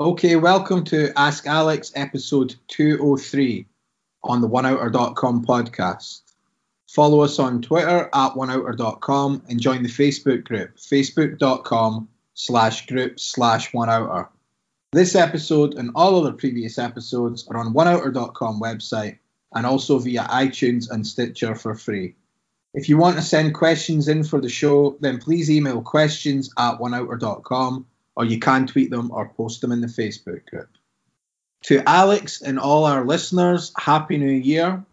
Okay, welcome to Ask Alex episode 203 on the oneouter.com podcast. Follow us on Twitter at oneouter.com and join the Facebook group, facebook.com slash group slash oneouter. This episode and all other previous episodes are on oneouter.com website and also via iTunes and Stitcher for free. If you want to send questions in for the show, then please email questions at oneouter.com or you can tweet them or post them in the Facebook group. To Alex and all our listeners, Happy New Year.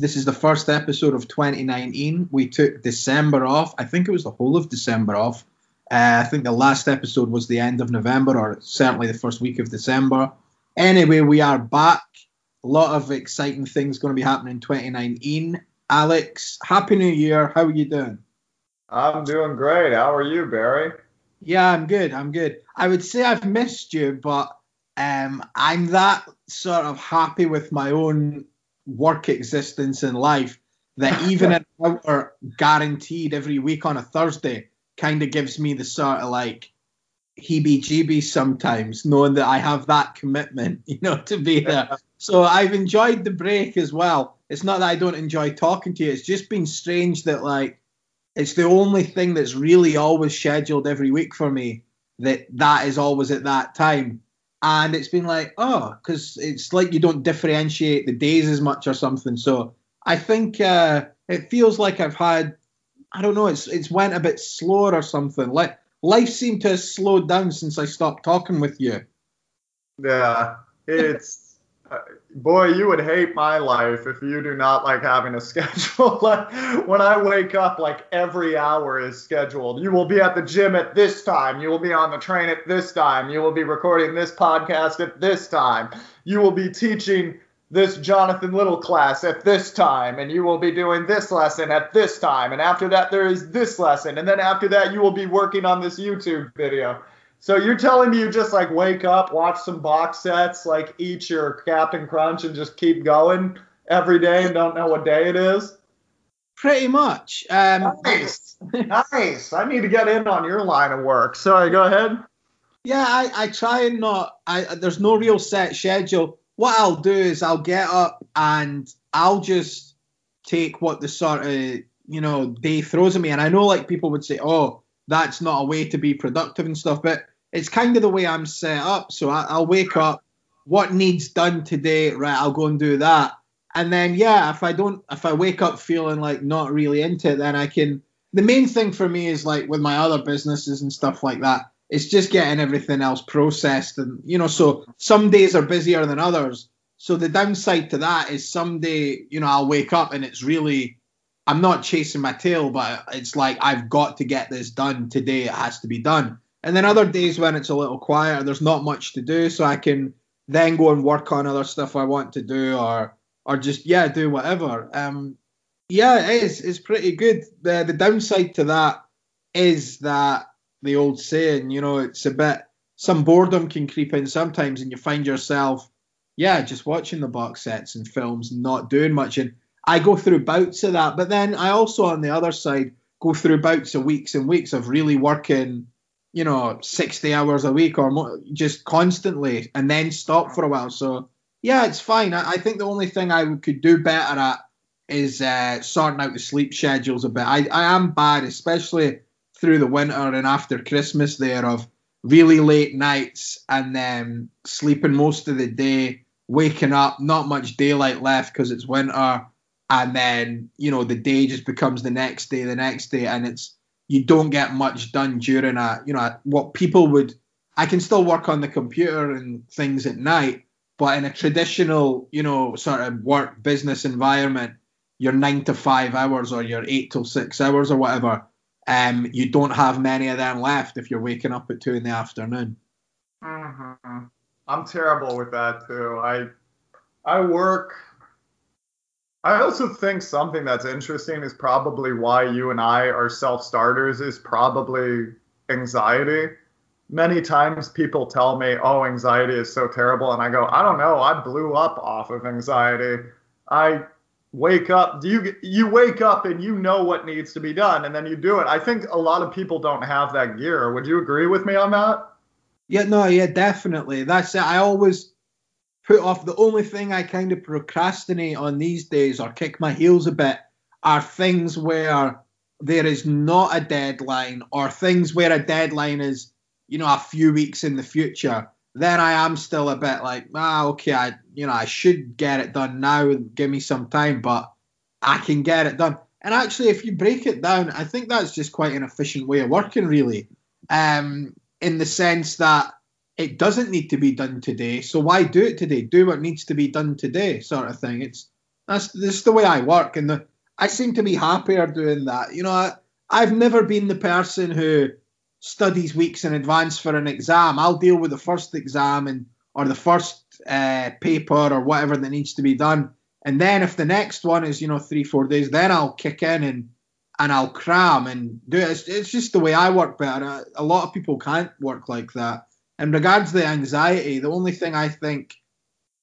This is the first episode of 2019. We took December off. I think it was the whole of December off. Uh, I think the last episode was the end of November, or certainly the first week of December. Anyway, we are back. A lot of exciting things going to be happening in 2019. Alex, Happy New Year. How are you doing? I'm doing great. How are you, Barry? Yeah, I'm good. I'm good. I would say I've missed you, but um, I'm that sort of happy with my own work existence in life that even an hour guaranteed every week on a Thursday kind of gives me the sort of like heebie jeebies sometimes, knowing that I have that commitment, you know, to be there. So I've enjoyed the break as well. It's not that I don't enjoy talking to you, it's just been strange that like it's the only thing that's really always scheduled every week for me that that is always at that time. And it's been like oh because it's like you don't differentiate the days as much or something. So i think uh, it feels like i've had i don't know it's it's went a bit slower or something. Like life seemed to have slowed down since i stopped talking with you. Yeah it's boy, you would hate my life if you do not like having a schedule. like when I wake up, like every hour is scheduled. You will be at the gym at this time. You will be on the train at this time. You will be recording this podcast at this time. You will be teaching this Jonathan Little class at this time, and you will be doing this lesson at this time. And after that, there is this lesson. And then after that, you will be working on this YouTube video. So you're telling me you just like wake up, watch some box sets, like eat your Captain Crunch, and just keep going every day and don't know what day it is? Pretty much. Um, nice, nice. I need to get in on your line of work. Sorry, go ahead. Yeah, I, I try and not. I there's no real set schedule. What I'll do is I'll get up and I'll just take what the sort of you know day throws at me. And I know like people would say, oh, that's not a way to be productive and stuff, but it's kind of the way I'm set up. So I, will wake up, what needs done today, right? I'll go and do that. And then, yeah, if I don't, if I wake up feeling like not really into it, then I can. The main thing for me is like with my other businesses and stuff like that, it's just getting everything else processed. And, you know, so some days are busier than others. So the downside to that is someday, you know, I'll wake up and it's really, I'm not chasing my tail, but it's like I've got to get this done today. It has to be done. And then other days when it's a little quieter, there's not much to do, so I can then go and work on other stuff I want to do, or or just yeah, do whatever. Um, yeah, it is. It's pretty good. The the downside to that is that the old saying, you know, it's a bit some boredom can creep in sometimes, and you find yourself, yeah, just watching the box sets and films, not doing much. And I go through bouts of that, but then I also on the other side go through bouts of weeks and weeks of really working you know, 60 hours a week or more, just constantly and then stop for a while. So, yeah, it's fine. I, I think the only thing I could do better at is uh, sorting out the sleep schedules a bit. I, I am bad, especially through the winter and after Christmas there, of really late nights and then sleeping most of the day, waking up, not much daylight left because it's winter. And then, you know, the day just becomes the next day, the next day. And it's, you don't get much done during a you know what people would I can still work on the computer and things at night, but in a traditional, you know, sort of work business environment, your nine to five hours or your eight till six hours or whatever, um, you don't have many of them left if you're waking up at two in the afternoon. Mm-hmm. I'm terrible with that too. I I work I also think something that's interesting is probably why you and I are self starters is probably anxiety. Many times people tell me, oh, anxiety is so terrible. And I go, I don't know. I blew up off of anxiety. I wake up you you wake up and you know what needs to be done and then you do it i think a lot of people don't have that gear would you agree with me on that Yeah, no, yeah, definitely. That's it. I always put off the only thing I kind of procrastinate on these days or kick my heels a bit are things where there is not a deadline or things where a deadline is, you know, a few weeks in the future. Then I am still a bit like, ah, okay, I, you know, I should get it done now. Give me some time, but I can get it done. And actually, if you break it down, I think that's just quite an efficient way of working, really, um, in the sense that it doesn't need to be done today. So why do it today? Do what needs to be done today, sort of thing. It's that's this is the way I work, and the, I seem to be happier doing that. You know, I, I've never been the person who studies weeks in advance for an exam. I'll deal with the first exam and or the first uh, paper or whatever that needs to be done and then if the next one is, you know, three, four days, then I'll kick in and and I'll cram and do it. It's, it's just the way I work better. A lot of people can't work like that. In regards to the anxiety, the only thing I think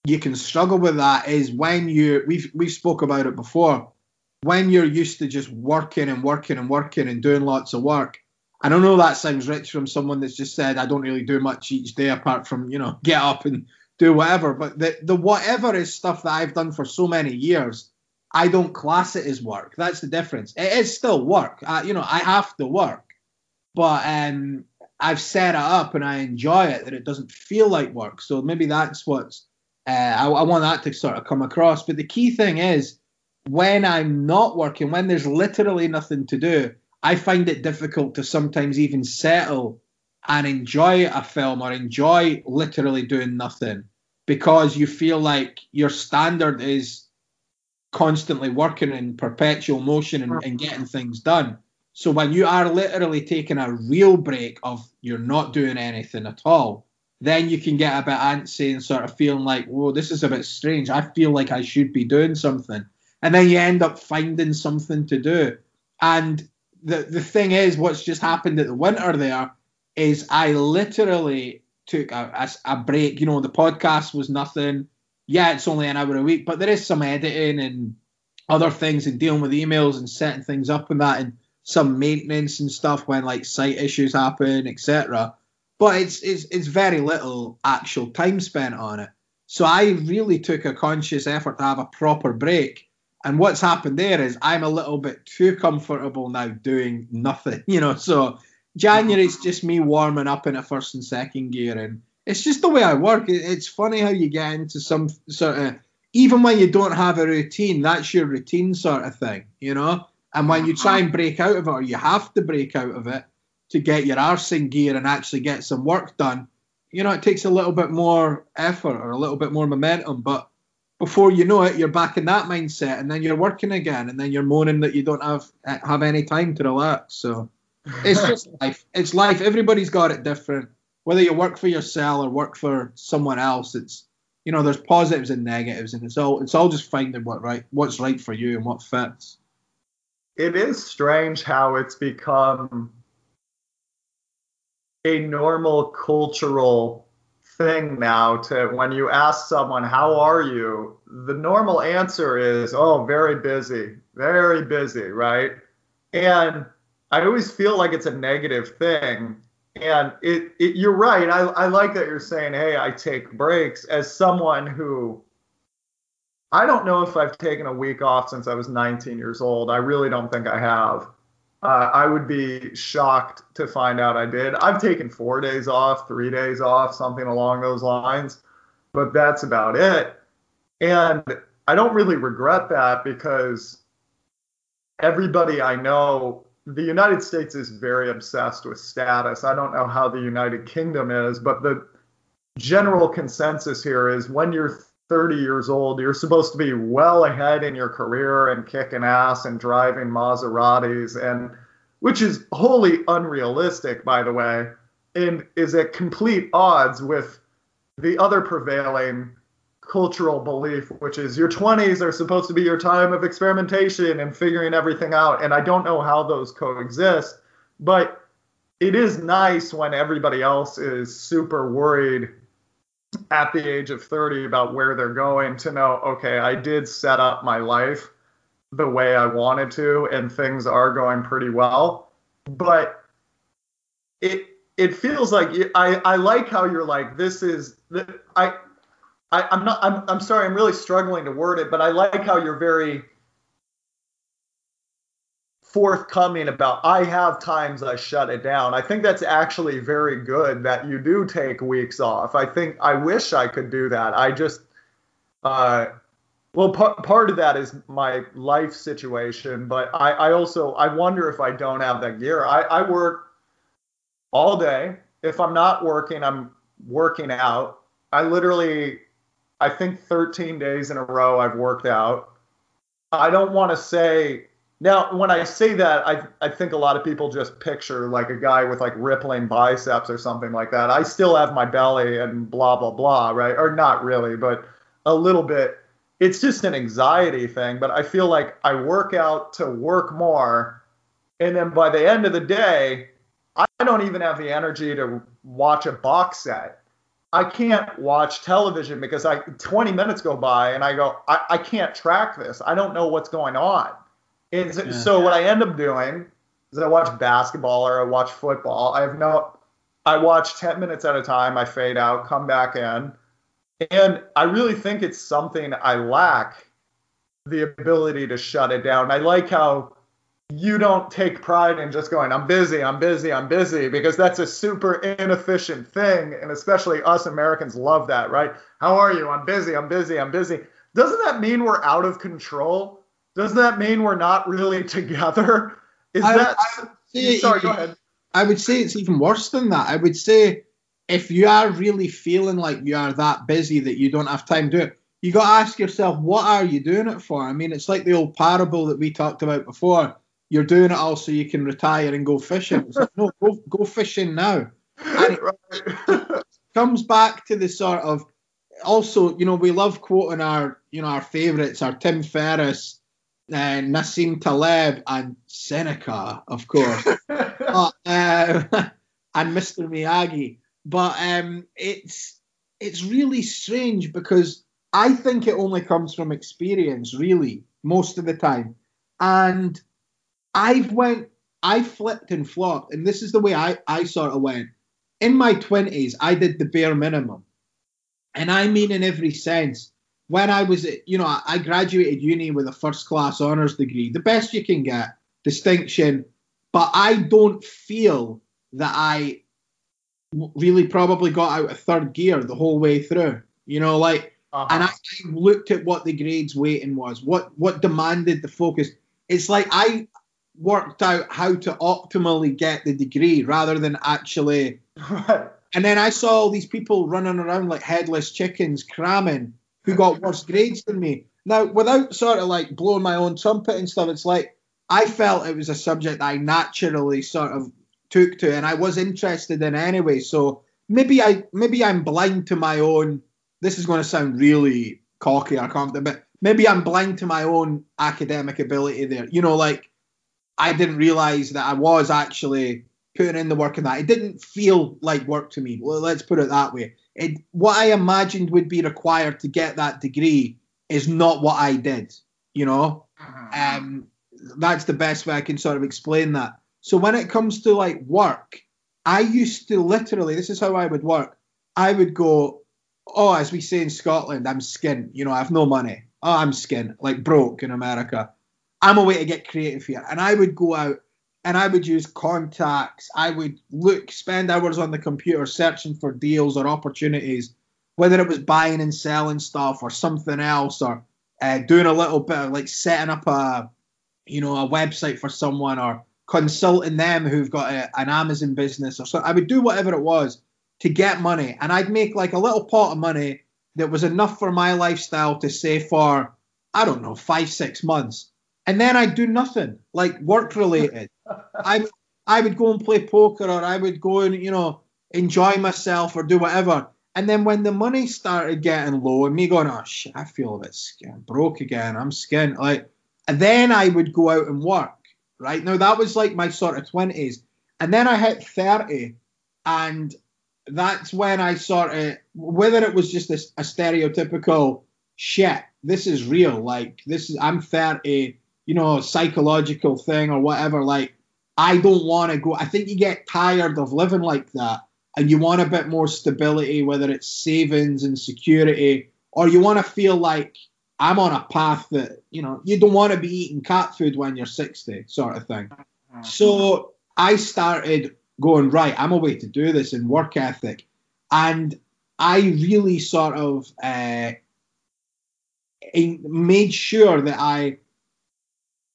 you can struggle with that is when you we've we've spoke about it before. When you're used to just working and working and working and doing lots of work. I don't know that sounds rich from someone that's just said I don't really do much each day apart from, you know, get up and do whatever. But the, the whatever is stuff that I've done for so many years. I don't class it as work. That's the difference. It is still work. I, you know, I have to work, but um, I've set it up and I enjoy it. That it doesn't feel like work. So maybe that's what's. Uh, I, I want that to sort of come across. But the key thing is when I'm not working, when there's literally nothing to do, I find it difficult to sometimes even settle and enjoy a film or enjoy literally doing nothing because you feel like your standard is constantly working in perpetual motion and, and, getting things done. So when you are literally taking a real break of you're not doing anything at all, then you can get a bit antsy and sort of feeling like, whoa, this is a bit strange. I feel like I should be doing something. And then you end up finding something to do. And the the thing is, what's just happened at the winter there is I literally took a, a, a, break. You know, the podcast was nothing. Yeah, it's only an hour a week, but there is some editing and other things and dealing with emails and setting things up and that and some maintenance and stuff when like site issues happen, etc. But it's, it's it's very little actual time spent on it. So I really took a conscious effort to have a proper break. And what's happened there is I'm a little bit too comfortable now doing nothing, you know. So January it's just me warming up in a first and second gear, and it's just the way I work. It's funny how you get into some sort of even when you don't have a routine, that's your routine sort of thing, you know. And when you try and uh-huh. break out of it, or you have to break out of it to get your arse in gear and actually get some work done, you know, it takes a little bit more effort or a little bit more momentum. But before you know it, you're back in that mindset, and then you're working again, and then you're moaning that you don't have eh, have any time to relax. So it's just life. It's life. Everybody's got it different. Whether you work for yourself or work for someone else, it's you know there's positives and negatives, and it's all it's all just finding what right what's right for you and what fits. It is strange how it's become a normal cultural thing now to when you ask someone how are you the normal answer is oh very busy very busy right and I always feel like it's a negative thing. And it, it you're right. I, I like that you're saying, hey, I take breaks as someone who I don't know if I've taken a week off since I was 19 years old. I really don't think I have. Uh, I would be shocked to find out I did. I've taken four days off, three days off, something along those lines, but that's about it. And I don't really regret that because everybody I know the United States is very obsessed with status. I don't know how the United Kingdom is, but the general consensus here is when you're 30 years old, you're supposed to be well ahead in your career and kicking ass and driving Maseratis and which is wholly unrealistic by the way and is at complete odds with the other prevailing cultural belief, which is your 20s are supposed to be your time of experimentation and figuring everything out. And I don't know how those coexist, but it is nice when everybody else is super worried at the age of 30 about where they're going to know, okay, I did set up my life the way I wanted to, and things are going pretty well. But it it feels like I I like how you're like this is I. I, I'm not. I'm, I'm sorry. I'm really struggling to word it, but I like how you're very forthcoming about I have times I shut it down. I think that's actually very good that you do take weeks off. I think I wish I could do that. I just uh well part part of that is my life situation, but I, I also I wonder if I don't have that gear. I, I work all day. If I'm not working, I'm working out. I literally I think 13 days in a row I've worked out. I don't want to say now, when I say that, I, I think a lot of people just picture like a guy with like rippling biceps or something like that. I still have my belly and blah, blah, blah, right? Or not really, but a little bit. It's just an anxiety thing, but I feel like I work out to work more. And then by the end of the day, I don't even have the energy to watch a box set. I can't watch television because I 20 minutes go by and I go, I, I can't track this. I don't know what's going on. And so, yeah. so what I end up doing is I watch basketball or I watch football. I have no, I watch 10 minutes at a time. I fade out, come back in. And I really think it's something I lack the ability to shut it down. I like how you don't take pride in just going, I'm busy, I'm busy, I'm busy, because that's a super inefficient thing. And especially us Americans love that, right? How are you? I'm busy, I'm busy, I'm busy. Doesn't that mean we're out of control? Doesn't that mean we're not really together? Is I, that I sorry? Go ahead. I would say it's even worse than that. I would say if you are really feeling like you are that busy that you don't have time to do it, you got to ask yourself, what are you doing it for? I mean, it's like the old parable that we talked about before. You're doing it all so you can retire and go fishing. It's like, no, go, go fishing now. And it comes back to the sort of also, you know, we love quoting our, you know, our favourites, our Tim Ferriss, uh, Nassim Taleb and Seneca, of course, but, uh, and Mr. Miyagi. But um, it's it's really strange because I think it only comes from experience, really, most of the time. And I've went, I flipped and flopped, and this is the way I, I sort of went. In my twenties, I did the bare minimum, and I mean in every sense when I was, you know, I graduated uni with a first class honours degree, the best you can get, distinction. But I don't feel that I really probably got out of third gear the whole way through. You know, like, uh-huh. and I looked at what the grades weighting was, what what demanded the focus. It's like I worked out how to optimally get the degree rather than actually. And then I saw all these people running around like headless chickens, cramming who got worse grades than me. Now, without sort of like blowing my own trumpet and stuff, it's like I felt it was a subject I naturally sort of took to and I was interested in anyway. So maybe I maybe I'm blind to my own. This is going to sound really cocky or confident, but maybe I'm blind to my own academic ability there. You know, like I didn't realize that I was actually putting in the work in that. It didn't feel like work to me. Well, let's put it that way it, what I imagined would be required to get that degree is not what I did. You know, mm-hmm. um, that's the best way I can sort of explain that. So when it comes to like work, I used to literally, this is how I would work. I would go, oh, as we say in Scotland, I'm skin. You know, I have no money. Oh, I'm skin, like broke in America. I'm a way to get creative here. And I would go out and I would use contacts. I would look, spend hours on the computer searching for deals or opportunities, whether it was buying and selling stuff or something else, or uh, doing a little bit of like setting up a, you know, a website for someone or consulting them who've got a, an Amazon business or so. I would do whatever it was to get money, and I'd make like a little pot of money that was enough for my lifestyle to save for, I don't know, five six months and then I'd do nothing like work related. I I would go and play poker, or I would go and you know enjoy myself or do whatever. And then when the money started getting low, and me going, oh shit, I feel a bit skin, broke again. I'm skin like. And then I would go out and work. Right now, that was like my sort of twenties, and then I hit thirty, and that's when I sort of whether it was just a, a stereotypical shit. This is real. Like this is I'm thirty you know, psychological thing or whatever. Like I don't want to go. I think you get tired of living like that and you want a bit more stability, whether it's savings and security, or you want to feel like I'm on a path that, you know, you don't want to be eating cat food when you're 60, sort of thing. Mm-hmm. So I started going, right, I'm a way to do this in work ethic. And I really sort of uh, made sure that I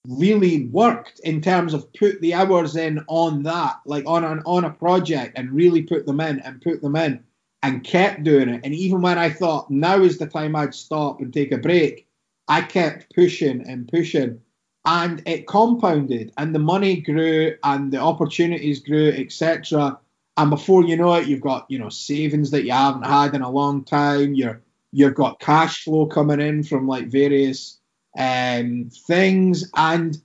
really worked in terms of put the hours in on that, like on an on a project, and really put them in and put them in, and kept doing it. And even when I thought now is the time I'd stop and take a break, I kept pushing and pushing, and it compounded, and the money grew, and the opportunities grew, etc. And before you know it, you've got you know savings that you haven't had in a long time. You're you've got cash flow coming in from like various um, things, and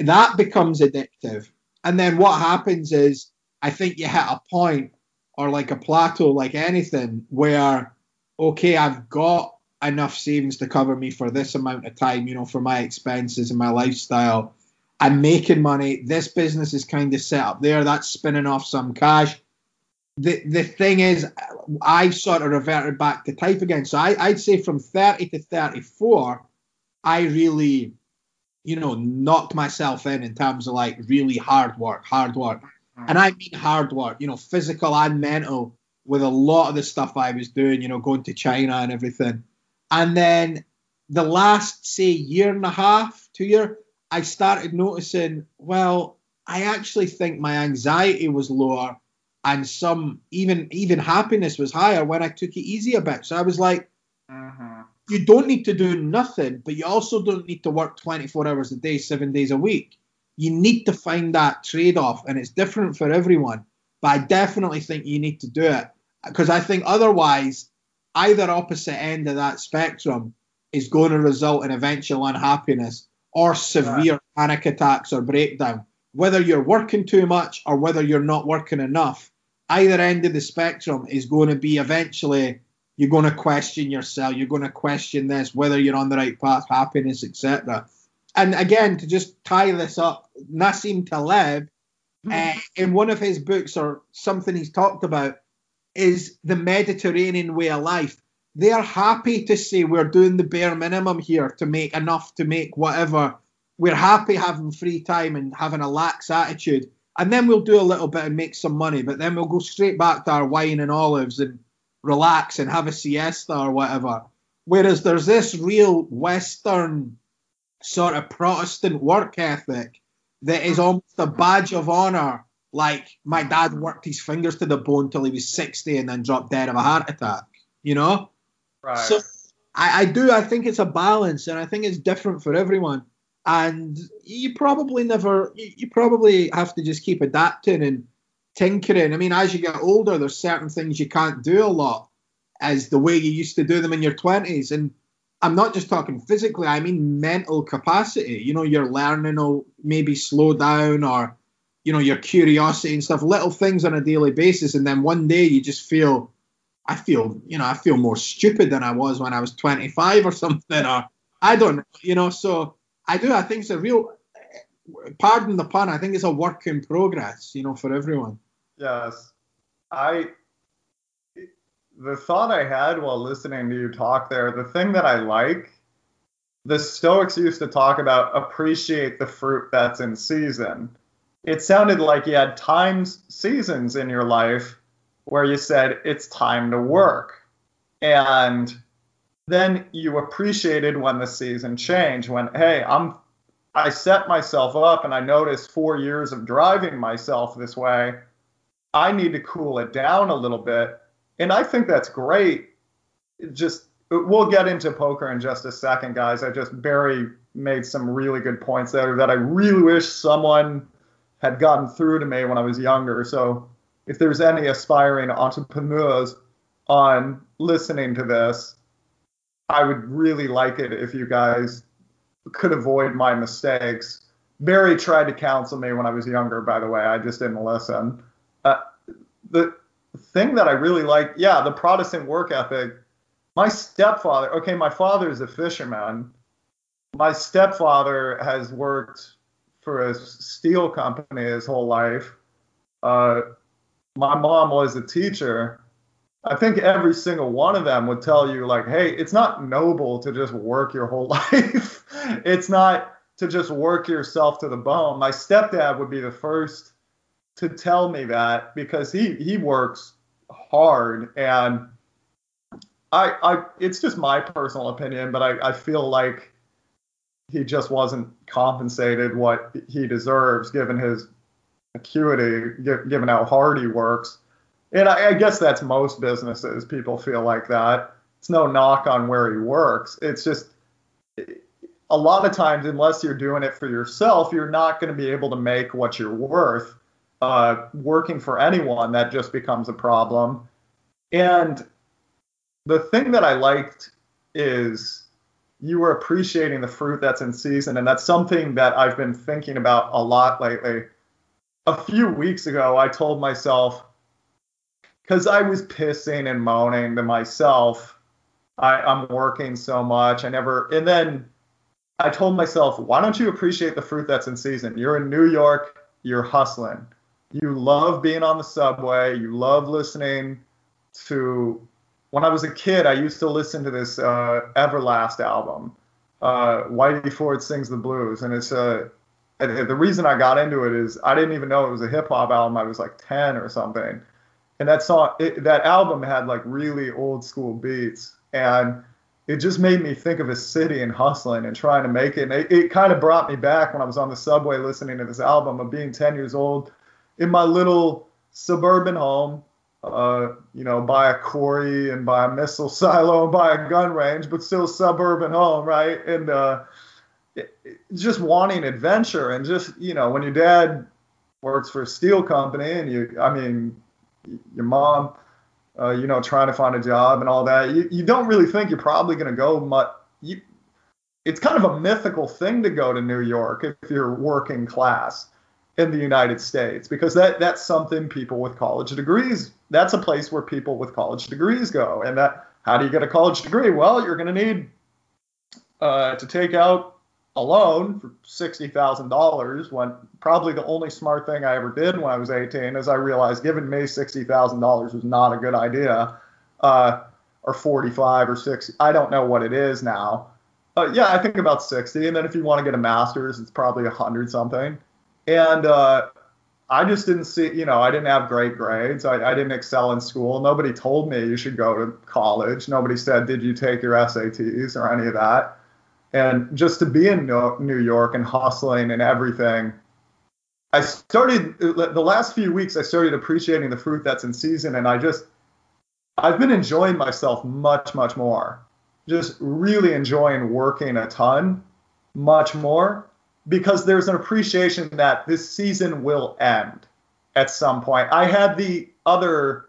that becomes addictive. And then what happens is, I think you hit a point or like a plateau, like anything, where okay, I've got enough savings to cover me for this amount of time, you know, for my expenses and my lifestyle. I'm making money. This business is kind of set up there. That's spinning off some cash. The the thing is, I've sort of reverted back to type again. So I, I'd say from 30 to 34, I really, you know, knocked myself in in terms of like really hard work, hard work. And I mean hard work, you know, physical and mental with a lot of the stuff I was doing, you know, going to China and everything. And then the last, say, year and a half, two year, I started noticing, well, I actually think my anxiety was lower and some even even happiness was higher when I took it easy a bit. So I was like, uh-huh you don't need to do nothing, but you also don't need to work 24 hours a day, seven days a week. You need to find that trade off, and it's different for everyone. But I definitely think you need to do it because I think otherwise, either opposite end of that spectrum is going to result in eventual unhappiness or severe right. panic attacks or breakdown. Whether you're working too much or whether you're not working enough, either end of the spectrum is going to be eventually you're going to question yourself. You're going to question this, whether you're on the right path, happiness, etc. And again, to just tie this up, Nassim Taleb, mm. uh, in one of his books or something he's talked about, is the Mediterranean way of life. They are happy to say we're doing the bare minimum here to make enough to make whatever. We're happy having free time and having a lax attitude. And then we'll do a little bit and make some money, but then we'll go straight back to our wine and olives and relax and have a siesta or whatever. Whereas there's this real Western sort of Protestant work ethic that is almost a badge of honor. Like my dad worked his fingers to the bone till he was 60 and then dropped dead of a heart attack, you know? Right. So I, I do, I think it's a balance and I think it's different for everyone. And you probably never, you, you probably have to just keep adapting and tinkering. I mean, as you get older, there's certain things you can't do a lot as the way you used to do them in your 20s. And I'm not just talking physically, I mean mental capacity. You know, your learning will maybe slow down or, you know, your curiosity and stuff, little things on a daily basis. And then one day you just feel, I feel, you know, I feel more stupid than I was when I was 25 or something. Or I don't, you know, so I do. I think it's a real, pardon the pun, I think it's a work in progress, you know, for everyone. Yes. I the thought I had while listening to you talk there, the thing that I like, the Stoics used to talk about appreciate the fruit that's in season. It sounded like you had times, seasons in your life where you said it's time to work. And then you appreciated when the season changed, when, hey, I'm I set myself up and I noticed four years of driving myself this way I need to cool it down a little bit. And I think that's great. It just we'll get into poker in just a second, guys. I just Barry made some really good points there that I really wish someone had gotten through to me when I was younger. So if there's any aspiring entrepreneurs on listening to this, I would really like it if you guys could avoid my mistakes. Barry tried to counsel me when I was younger, by the way. I just didn't listen. Uh, the thing that I really like, yeah, the Protestant work ethic. My stepfather, okay, my father is a fisherman. My stepfather has worked for a steel company his whole life. Uh, my mom was a teacher. I think every single one of them would tell you, like, hey, it's not noble to just work your whole life. it's not to just work yourself to the bone. My stepdad would be the first to tell me that because he he works hard and I I it's just my personal opinion, but I, I feel like he just wasn't compensated what he deserves given his acuity, given how hard he works. And I, I guess that's most businesses. People feel like that. It's no knock on where he works. It's just a lot of times, unless you're doing it for yourself, you're not going to be able to make what you're worth. Uh, working for anyone, that just becomes a problem. And the thing that I liked is you were appreciating the fruit that's in season, and that's something that I've been thinking about a lot lately. A few weeks ago, I told myself, because I was pissing and moaning to myself, I, I'm working so much. I never, and then I told myself, why don't you appreciate the fruit that's in season? You're in New York, you're hustling. You love being on the subway, you love listening to. When I was a kid, I used to listen to this uh, Everlast album. Uh, Whitey Ford sings the blues, and it's a. Uh, the reason I got into it is I didn't even know it was a hip hop album. I was like 10 or something, and that song, it, that album had like really old school beats, and it just made me think of a city and hustling and trying to make it. And it, it kind of brought me back when I was on the subway listening to this album of being 10 years old in my little suburban home, uh, you know, by a quarry and by a missile silo and by a gun range, but still suburban home, right? And uh, it, it, just wanting adventure and just, you know, when your dad works for a steel company and you, I mean, your mom uh, you know, trying to find a job and all that, you, you don't really think you're probably going to go much. You, it's kind of a mythical thing to go to New York if you're working class in the United States because that that's something people with college degrees. That's a place where people with college degrees go. And that how do you get a college degree? Well, you're going to need uh, to take out a loan for $60,000 when probably the only smart thing I ever did when I was 18 is I realized giving me $60,000 was not a good idea. Uh, or 45 or 60. I don't know what it is now. Uh, yeah, I think about 60. And then if you want to get a master's, it's probably 100 something. And uh, I just didn't see, you know, I didn't have great grades. I, I, didn't excel in school. Nobody told me you should go to college. Nobody said, did you take your SATs or any of that? And just to be in New York and hustling and everything, I started the last few weeks. I started appreciating the fruit that's in season, and I just I've been enjoying myself much, much more. Just really enjoying working a ton, much more, because there's an appreciation that this season will end at some point. I had the other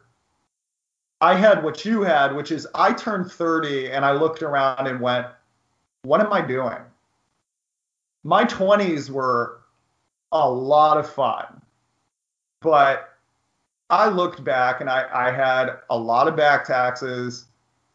I had what you had, which is I turned 30 and I looked around and went, what am I doing? My 20s were a lot of fun, but I looked back and I, I had a lot of back taxes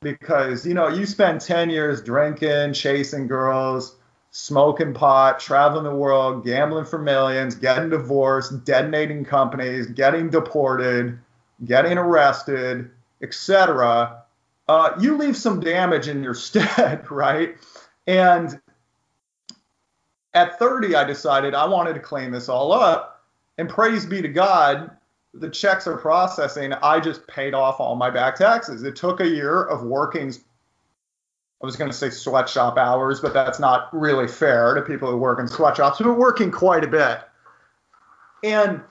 because, you know, you spend 10 years drinking, chasing girls, smoking pot, traveling the world, gambling for millions, getting divorced, detonating companies, getting deported, getting arrested, etc. Uh, you leave some damage in your stead, right? And at 30, I decided I wanted to clean this all up. And praise be to God, the checks are processing. I just paid off all my back taxes. It took a year of working, I was going to say sweatshop hours, but that's not really fair to people who work in sweatshops, but working quite a bit. And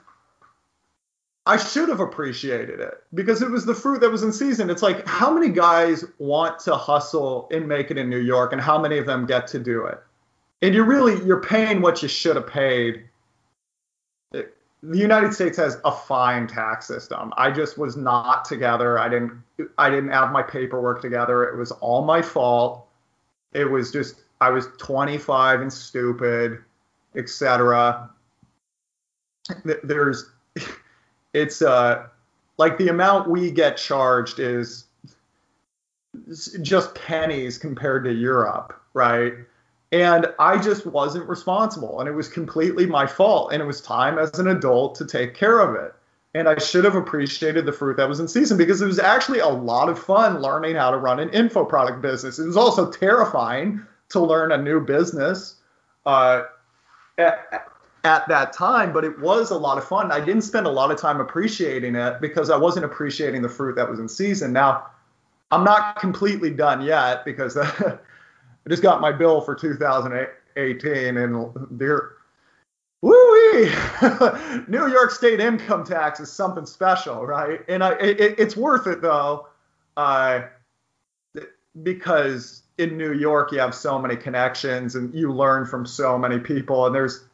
I should have appreciated it because it was the fruit that was in season. It's like how many guys want to hustle and make it in New York and how many of them get to do it? And you're really you're paying what you should have paid. The United States has a fine tax system. I just was not together. I didn't I didn't have my paperwork together. It was all my fault. It was just I was 25 and stupid, etc. There's it's uh like the amount we get charged is just pennies compared to Europe, right? And I just wasn't responsible. And it was completely my fault. And it was time as an adult to take care of it. And I should have appreciated the fruit that was in season because it was actually a lot of fun learning how to run an info product business. It was also terrifying to learn a new business uh, at, at that time, but it was a lot of fun. I didn't spend a lot of time appreciating it because I wasn't appreciating the fruit that was in season. Now, I'm not completely done yet because I just got my bill for 2018 and there woo New York State income tax is something special, right? And I, it, it's worth it though, uh, because in New York you have so many connections and you learn from so many people, and there's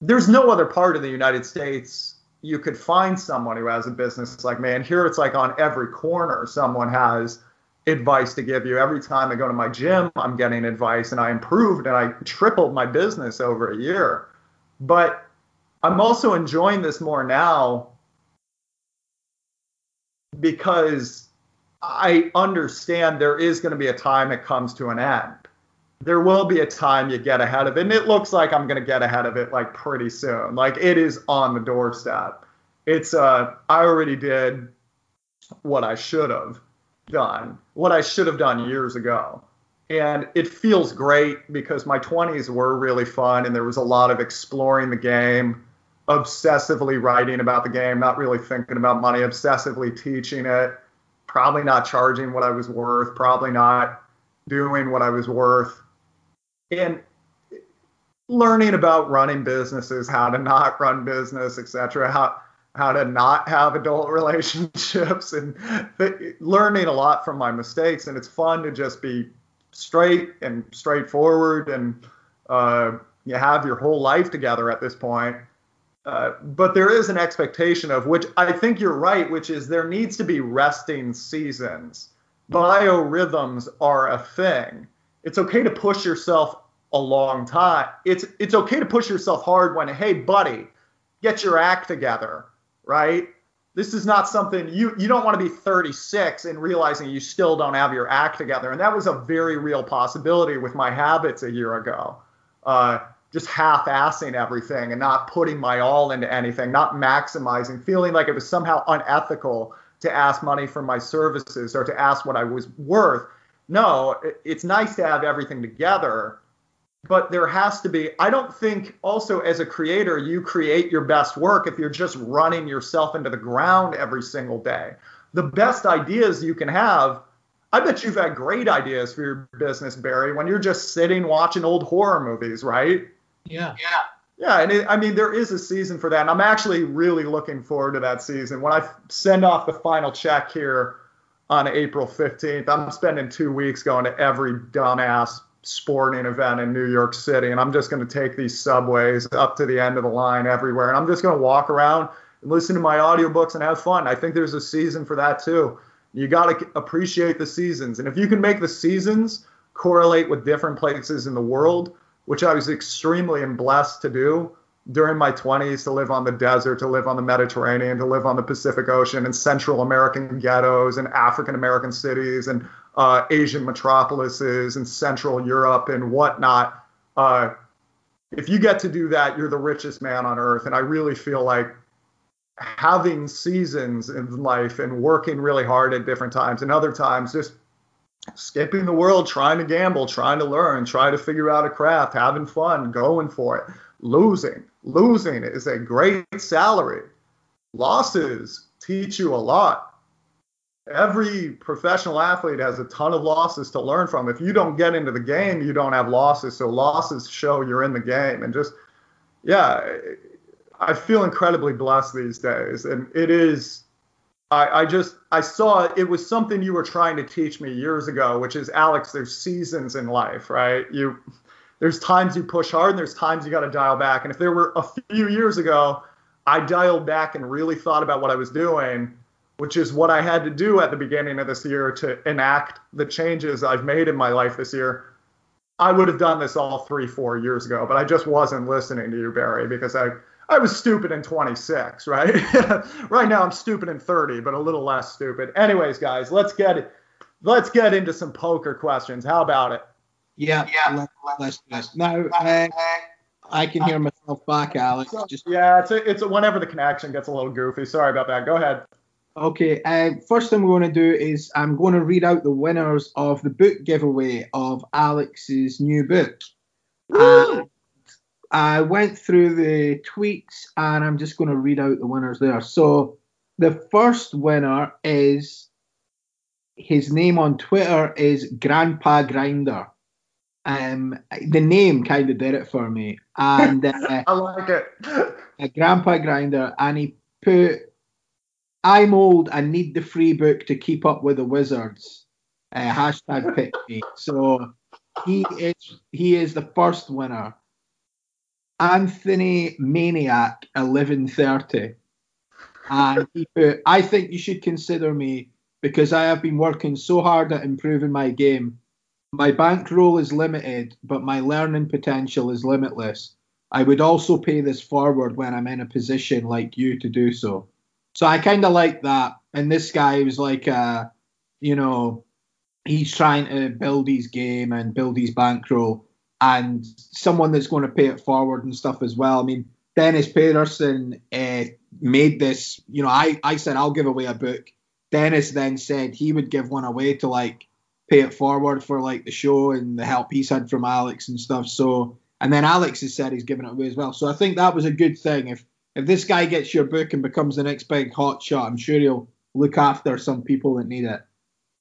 there's no other part of the United States you could find someone who has a business like me. And here it's like on every corner someone has advice to give you. Every time I go to my gym, I'm getting advice, and I improved and I tripled my business over a year. But I'm also enjoying this more now because I understand there is going to be a time it comes to an end. There will be a time you get ahead of it, and it looks like I'm going to get ahead of it like pretty soon. Like it is on the doorstep. It's uh, I already did what I should have done, what I should have done years ago. And it feels great because my 20s were really fun and there was a lot of exploring the game, obsessively writing about the game, not really thinking about money, obsessively teaching it, probably not charging what I was worth, probably not doing what I was worth. And learning about running businesses, how to not run business, etc. How how to not have adult relationships and th- learning a lot from my mistakes. And it's fun to just be straight and straightforward and uh, you have your whole life together at this point. Uh, but there is an expectation of which I think you're right, which is there needs to be resting seasons. Biorhythms are a thing. It's okay to push yourself a long time. It's it's okay to push yourself hard when, hey, buddy, get your act together right? This is not something you you don't want to be 36 and realizing you still don't have your act together. And that was a very real possibility with my habits a year ago. Uh, just half-assing everything and not putting my all into anything, not maximizing, feeling like it was somehow unethical to ask money for my services or to ask what I was worth. No, it's nice to have everything together, but there has to be i don't think also as a creator you create your best work if you're just running yourself into the ground every single day. The best ideas you can have i bet you've had great ideas for your business barry when you're just sitting watching old horror movies right? Yeah. Yeah. Yeah and it, i mean there is a season for that and i'm actually really looking forward to that season. When i send off the final check here on april 15th i'm spending two weeks going to every dumbass sporting event in New York City, and I'm just going to take these subways up to the end of the line everywhere, and I'm just going to walk around and listen to my audiobooks and have fun. I think there's a season for that too. You got to appreciate the seasons, and if you can make the seasons correlate with different places in the world, which I was extremely blessed to do during my 20s to live on the desert, to live on the Mediterranean, to live on the Pacific Ocean, and Central American ghettos, and African American cities, and uh, Asian metropolises and Central Europe and whatnot. Uh, if you get to do that, you're the richest man on earth. And I really feel like having seasons in life and working really hard at different times and other times just skipping the world, trying to gamble, trying to learn, trying to figure out a craft, having fun, going for it, losing. Losing is a great salary. Losses teach you a lot every professional athlete has a ton of losses to learn from. If you don't get into the game, you don't have losses. So losses show you're in the game. And just, yeah, I feel incredibly blessed these days. And it is, I, I just, I saw it, it was something you were trying to teach me years ago, which is Alex, there's seasons in life, right? You, there's times you push hard and there's times you got to dial back. And if there were a few years ago, I dialed back and really thought about what I was doing which is what I had to do at the beginning of this year to enact the changes I've made in my life this year. I would have done this all three, four years ago, but I just wasn't listening to you, Barry, because I, I was stupid in 26, right? right now I'm stupid in 30, but a little less stupid. Anyways, guys, let's get let's get into some poker questions. How about it? Yeah, yeah. Let, let's do this. Now, uh, I can hear myself back, Alex. Just yeah, it's a, it's a, whenever the connection gets a little goofy. Sorry about that. Go ahead. Okay. Uh, first thing we're going to do is I'm going to read out the winners of the book giveaway of Alex's new book. Uh, I went through the tweets and I'm just going to read out the winners there. So the first winner is his name on Twitter is Grandpa Grinder. Um, the name kind of did it for me, and uh, I like it. A Grandpa Grinder, and he put, "I'm old and need the free book to keep up with the wizards." Uh, hashtag pick me. So he is he is the first winner. Anthony Maniac eleven thirty, and he put, "I think you should consider me." because I have been working so hard at improving my game. My bankroll is limited, but my learning potential is limitless. I would also pay this forward when I'm in a position like you to do so. So I kind of like that. And this guy was like, uh, you know, he's trying to build his game and build his bankroll, and someone that's going to pay it forward and stuff as well. I mean, Dennis Pedersen uh, made this. You know, I I said I'll give away a book Dennis then said he would give one away to like pay it forward for like the show and the help he's had from Alex and stuff. So and then Alex has said he's giving it away as well. So I think that was a good thing. If if this guy gets your book and becomes the next big hot shot, I'm sure he'll look after some people that need it.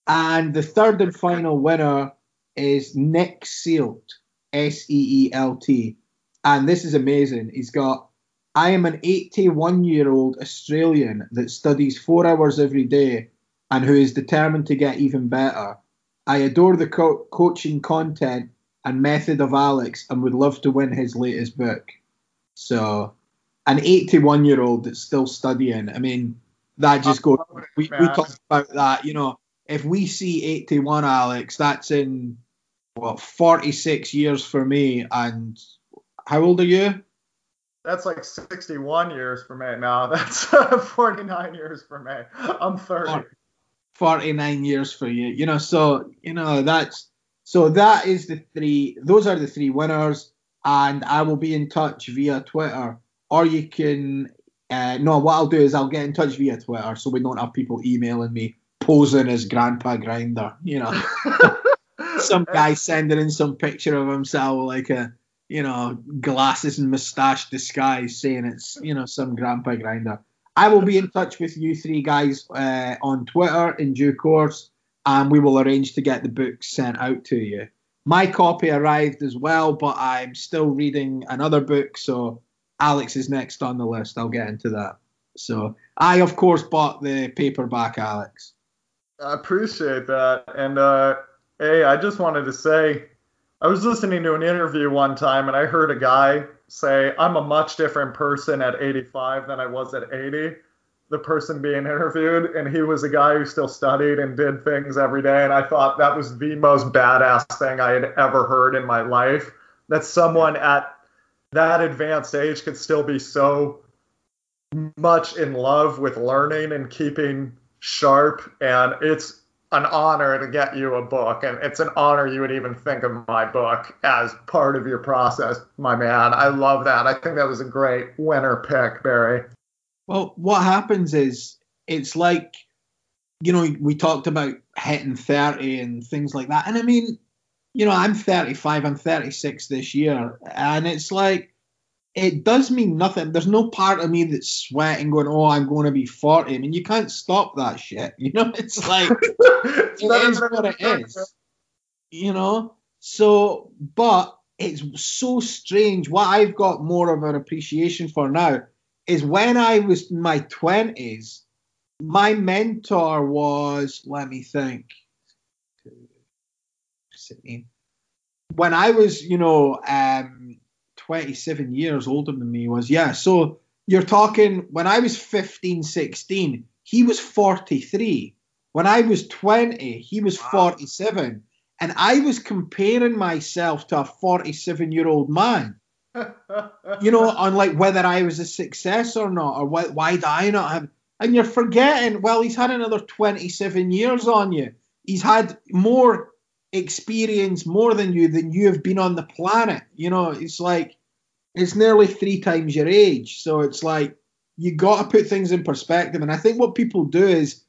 And the third and final winner is Nick Seelt, S E E L T. And this is amazing. He's got I am an 81 year old Australian that studies four hours every day and who is determined to get even better. I adore the co- coaching content and method of Alex and would love to win his latest book. So, an 81 year old that's still studying, I mean, that just goes. We, we talked about that, you know. If we see 81, Alex, that's in what 46 years for me. And how old are you? that's like 61 years for me. now. that's 49 years for me. I'm 30. 49 years for you. You know, so you know that's so that is the three. Those are the three winners, and I will be in touch via Twitter, or you can. Uh, no, what I'll do is I'll get in touch via Twitter, so we don't have people emailing me posing as Grandpa Grinder. You know, some guy sending in some picture of himself like a you know, glasses and moustache disguise saying it's, you know, some grandpa grinder. I will be in touch with you three guys uh, on Twitter in due course, and we will arrange to get the book sent out to you. My copy arrived as well, but I'm still reading another book, so Alex is next on the list. I'll get into that. So I, of course, bought the paperback, Alex. I appreciate that. And uh, hey, I just wanted to say I was listening to an interview one time and I heard a guy say, I'm a much different person at 85 than I was at 80. The person being interviewed, and he was a guy who still studied and did things every day. And I thought that was the most badass thing I had ever heard in my life. That someone at that advanced age could still be so much in love with learning and keeping sharp. And it's an honor to get you a book, and it's an honor you would even think of my book as part of your process, my man. I love that. I think that was a great winner pick, Barry. Well, what happens is it's like, you know, we talked about hitting 30 and things like that. And I mean, you know, I'm 35, I'm 36 this year, and it's like, it does mean nothing. There's no part of me that's sweating, going, "Oh, I'm going to be 40." I mean, you can't stop that shit. You know, it's like it's it is what it is. You know, so but it's so strange. What I've got more of an appreciation for now is when I was in my twenties. My mentor was, let me think, when I was, you know, um, 27 years older than me was yeah so you're talking when i was 15 16 he was 43 when i was 20 he was 47 and i was comparing myself to a 47 year old man. You know on like whether i was a success or not or why, why do i not have and you're forgetting well he's had another 27 years on you. He's had more experience more than you than you have been on the planet. You know, it's like it's nearly three times your age. So it's like you got to put things in perspective. And I think what people do is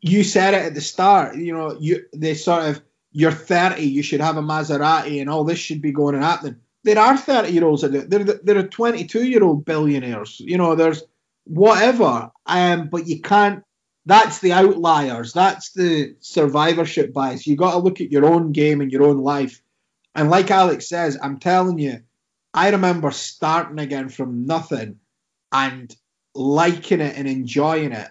you said it at the start. You know, you they sort of you're 30, you should have a Maserati, and all this should be going and happening. There are 30 year olds. They're there are 22 year old billionaires. You know, there's whatever. Um, but you can't. That's the outliers. That's the survivorship bias. You got to look at your own game and your own life. And like Alex says, I'm telling you, I remember starting again from nothing and liking it and enjoying it.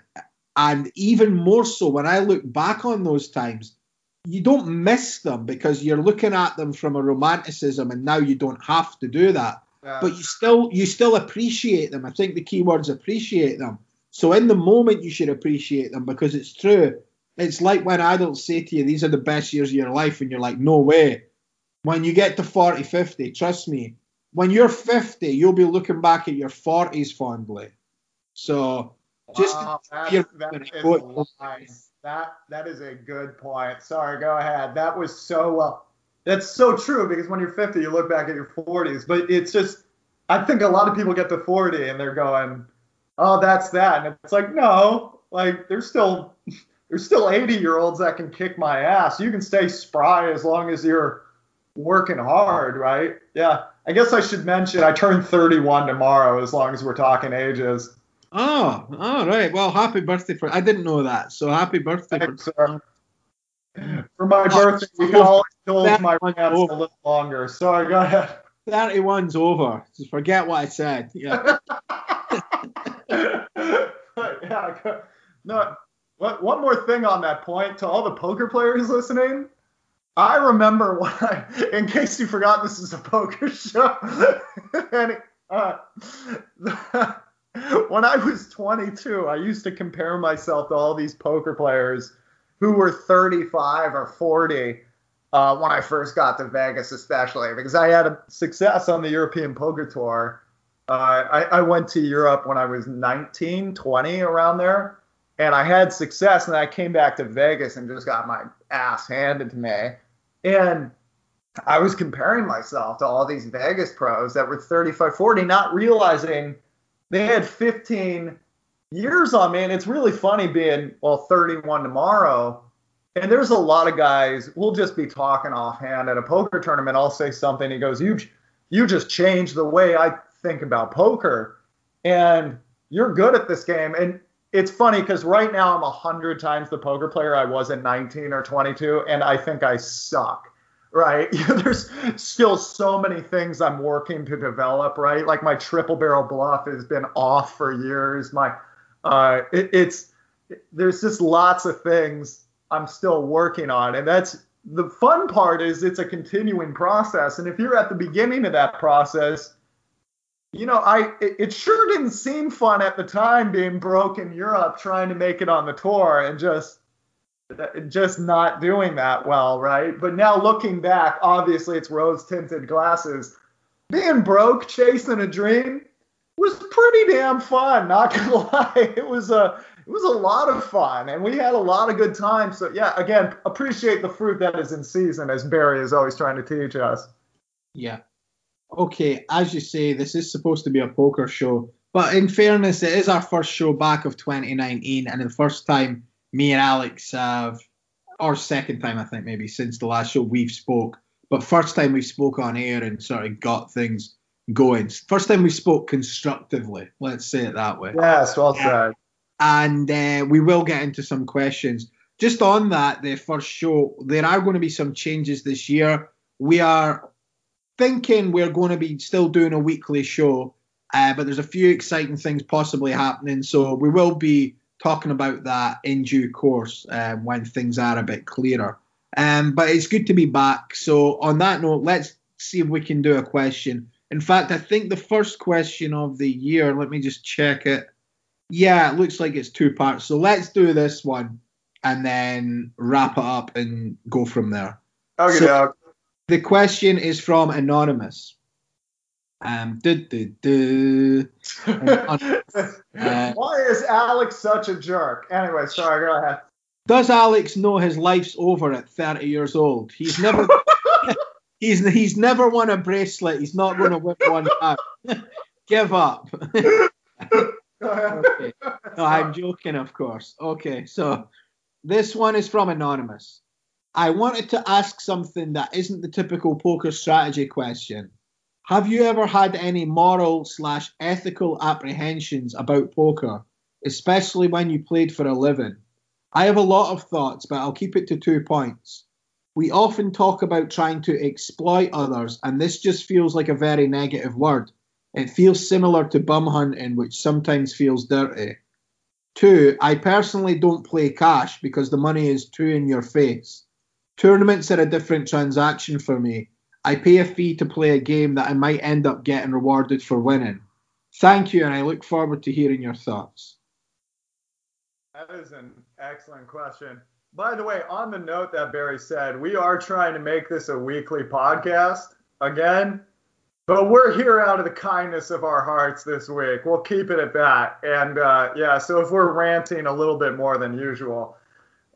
And even more so when I look back on those times, you don't miss them because you're looking at them from a romanticism and now you don't have to do that. Yeah. But you still you still appreciate them. I think the key words appreciate them. So in the moment you should appreciate them because it's true. It's like when adults say to you, these are the best years of your life, and you're like, no way. When you get to 40, 50, trust me, when you're 50, you'll be looking back at your 40s fondly. So just wow, that, that, is that that is a good point. Sorry, go ahead. That was so uh, that's so true because when you're 50, you look back at your 40s, but it's just I think a lot of people get to 40 and they're going, "Oh, that's that," and it's like, no, like there's still there's still 80 year olds that can kick my ass. You can stay spry as long as you're working hard, right? Yeah. I guess I should mention I turn 31 tomorrow. As long as we're talking ages. Oh, all right. Well, happy birthday for. I didn't know that. So happy birthday Thanks, for. For my oh, birthday, we can oh, always hold my rants a little longer. Sorry, go ahead. 31's over. Just forget what I said. Yeah. yeah. No. What, one more thing on that point to all the poker players listening. I remember when I, in case you forgot, this is a poker show. and uh, when I was 22, I used to compare myself to all these poker players who were 35 or 40 uh, when I first got to Vegas, especially because I had a success on the European Poker Tour. Uh, I, I went to Europe when I was 19, 20, around there, and I had success. And I came back to Vegas and just got my ass handed to me. And I was comparing myself to all these Vegas pros that were 35, 40, not realizing they had 15 years on me. And it's really funny being, well, 31 tomorrow. And there's a lot of guys, we'll just be talking offhand at a poker tournament. I'll say something. He goes, You, you just changed the way I think about poker. And you're good at this game. And it's funny because right now I'm a hundred times the poker player I was at 19 or 22, and I think I suck. Right? There's still so many things I'm working to develop. Right? Like my triple barrel bluff has been off for years. My uh, it, it's there's just lots of things I'm still working on, and that's the fun part. Is it's a continuing process, and if you're at the beginning of that process you know, I it, it, sure didn't seem fun at the time being broke in Europe trying to make it on the tour and just just not doing that well, right? But now looking back, obviously it's rose tinted glasses. Being broke, chasing a dream was pretty damn fun, not gonna lie. It was a it was a lot of fun and we had a lot of good times. So yeah, again, appreciate the fruit that is in season as Barry is always trying to teach us. Yeah, okay, as you say, this is supposed to be a poker show, but in fairness, it is our first show back of 2019, and the first time me and Alex have, or second time I think maybe since the last show we've spoke, but first time we spoke on air and sort of got things going. First time we spoke constructively, let's say it that way. Yes, well said. and uh, we will get into some questions. Just on that, the first show, there are going to be some changes this year. We are thinking we're going to be still doing a weekly show, uh, but there's a few exciting things possibly happening. So we will be talking about that in due course um, when things are a bit clearer. Um, but it's good to be back. So on that note, let's see if we can do a question. In fact, I think the first question of the year. Let me just check it. Yeah, it looks like it's two parts. So let's do this one and then wrap it up and go from there. Okay, so, the question is from Anonymous. Um, do, do, do. uh, Why is Alex such a jerk? Anyway, sorry, go ahead. Does Alex know his life's over at 30 years old? He's never he's he's never won a bracelet. He's not going to win one. Give up. okay. No, I'm joking, of course. Okay, so this one is from Anonymous. I wanted to ask something that isn't the typical poker strategy question. Have you ever had any moral slash ethical apprehensions about poker, especially when you played for a living? I have a lot of thoughts, but I'll keep it to two points. We often talk about trying to exploit others, and this just feels like a very negative word. It feels similar to bum hunting, which sometimes feels dirty. Two, I personally don't play cash because the money is too in your face. Tournaments are a different transaction for me. I pay a fee to play a game that I might end up getting rewarded for winning. Thank you, and I look forward to hearing your thoughts. That is an excellent question. By the way, on the note that Barry said, we are trying to make this a weekly podcast again, but we're here out of the kindness of our hearts this week. We'll keep it at that. And uh, yeah, so if we're ranting a little bit more than usual,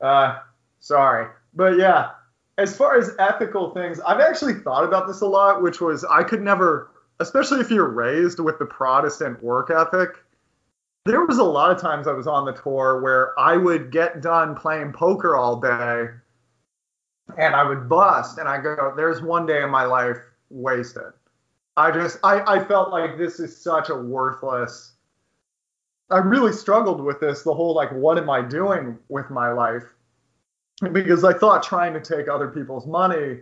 uh, sorry. But yeah, as far as ethical things, I've actually thought about this a lot, which was I could never, especially if you're raised with the Protestant work ethic there was a lot of times I was on the tour where I would get done playing poker all day and I would bust and I go, there's one day in my life wasted. I just, I, I felt like this is such a worthless. I really struggled with this, the whole like, what am I doing with my life? Because I thought trying to take other people's money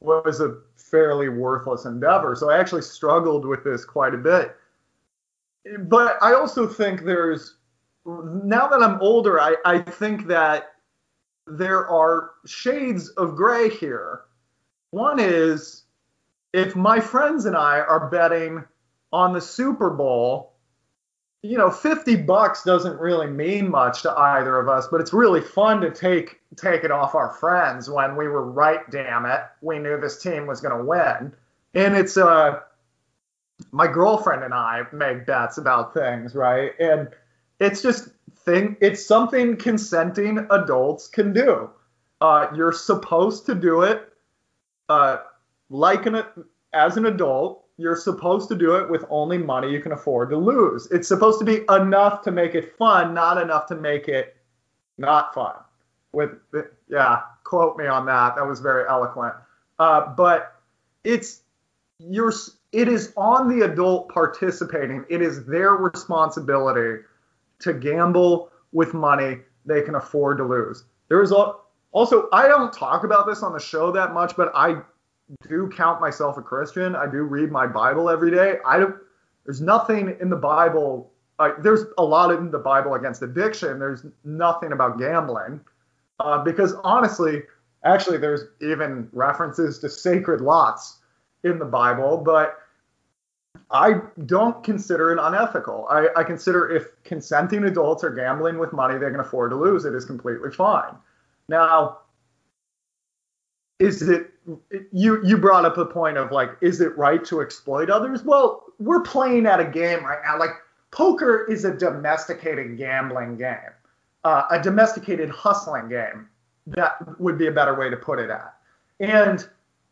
was a fairly worthless endeavor. So I actually struggled with this quite a bit but I also think there's now that I'm older, I, I think that there are shades of gray here. One is if my friends and I are betting on the Super Bowl, you know, 50 bucks doesn't really mean much to either of us, but it's really fun to take take it off our friends when we were right, damn it. We knew this team was going to win. And it's uh my girlfriend and I make bets about things, right? And it's just thing it's something consenting adults can do. Uh, you're supposed to do it uh, like an as an adult. You're supposed to do it with only money you can afford to lose. It's supposed to be enough to make it fun, not enough to make it not fun. With yeah, quote me on that. That was very eloquent. Uh, but it's you're it is on the adult participating. It is their responsibility to gamble with money they can afford to lose. There is also I don't talk about this on the show that much, but I do count myself a Christian. I do read my Bible every day. I don't. There's nothing in the Bible. There's a lot in the Bible against addiction. There's nothing about gambling, uh, because honestly, actually, there's even references to sacred lots in the Bible, but I don't consider it unethical. I, I, consider if consenting adults are gambling with money they can afford to lose, it is completely fine. Now, is it you you brought up a point of like, is it right to exploit others? Well, we're playing at a game right now. Like poker is a domesticated gambling game, uh, a domesticated hustling game. That would be a better way to put it at. And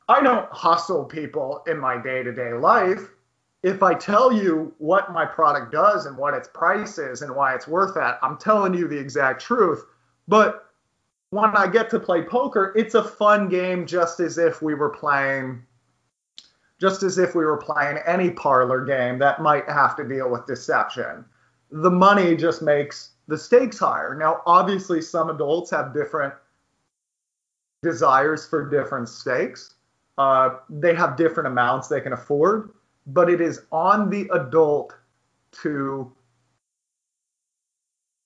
I don't hustle people in my day to day life. If I tell you what my product does and what its price is and why it's worth that, I'm telling you the exact truth. But when I get to play poker, it's a fun game just as if we were playing just as if we were playing any parlor game that might have to deal with deception. The money just makes the stakes higher. Now, obviously, some adults have different desires for different stakes. Uh, they have different amounts they can afford, but it is on the adult to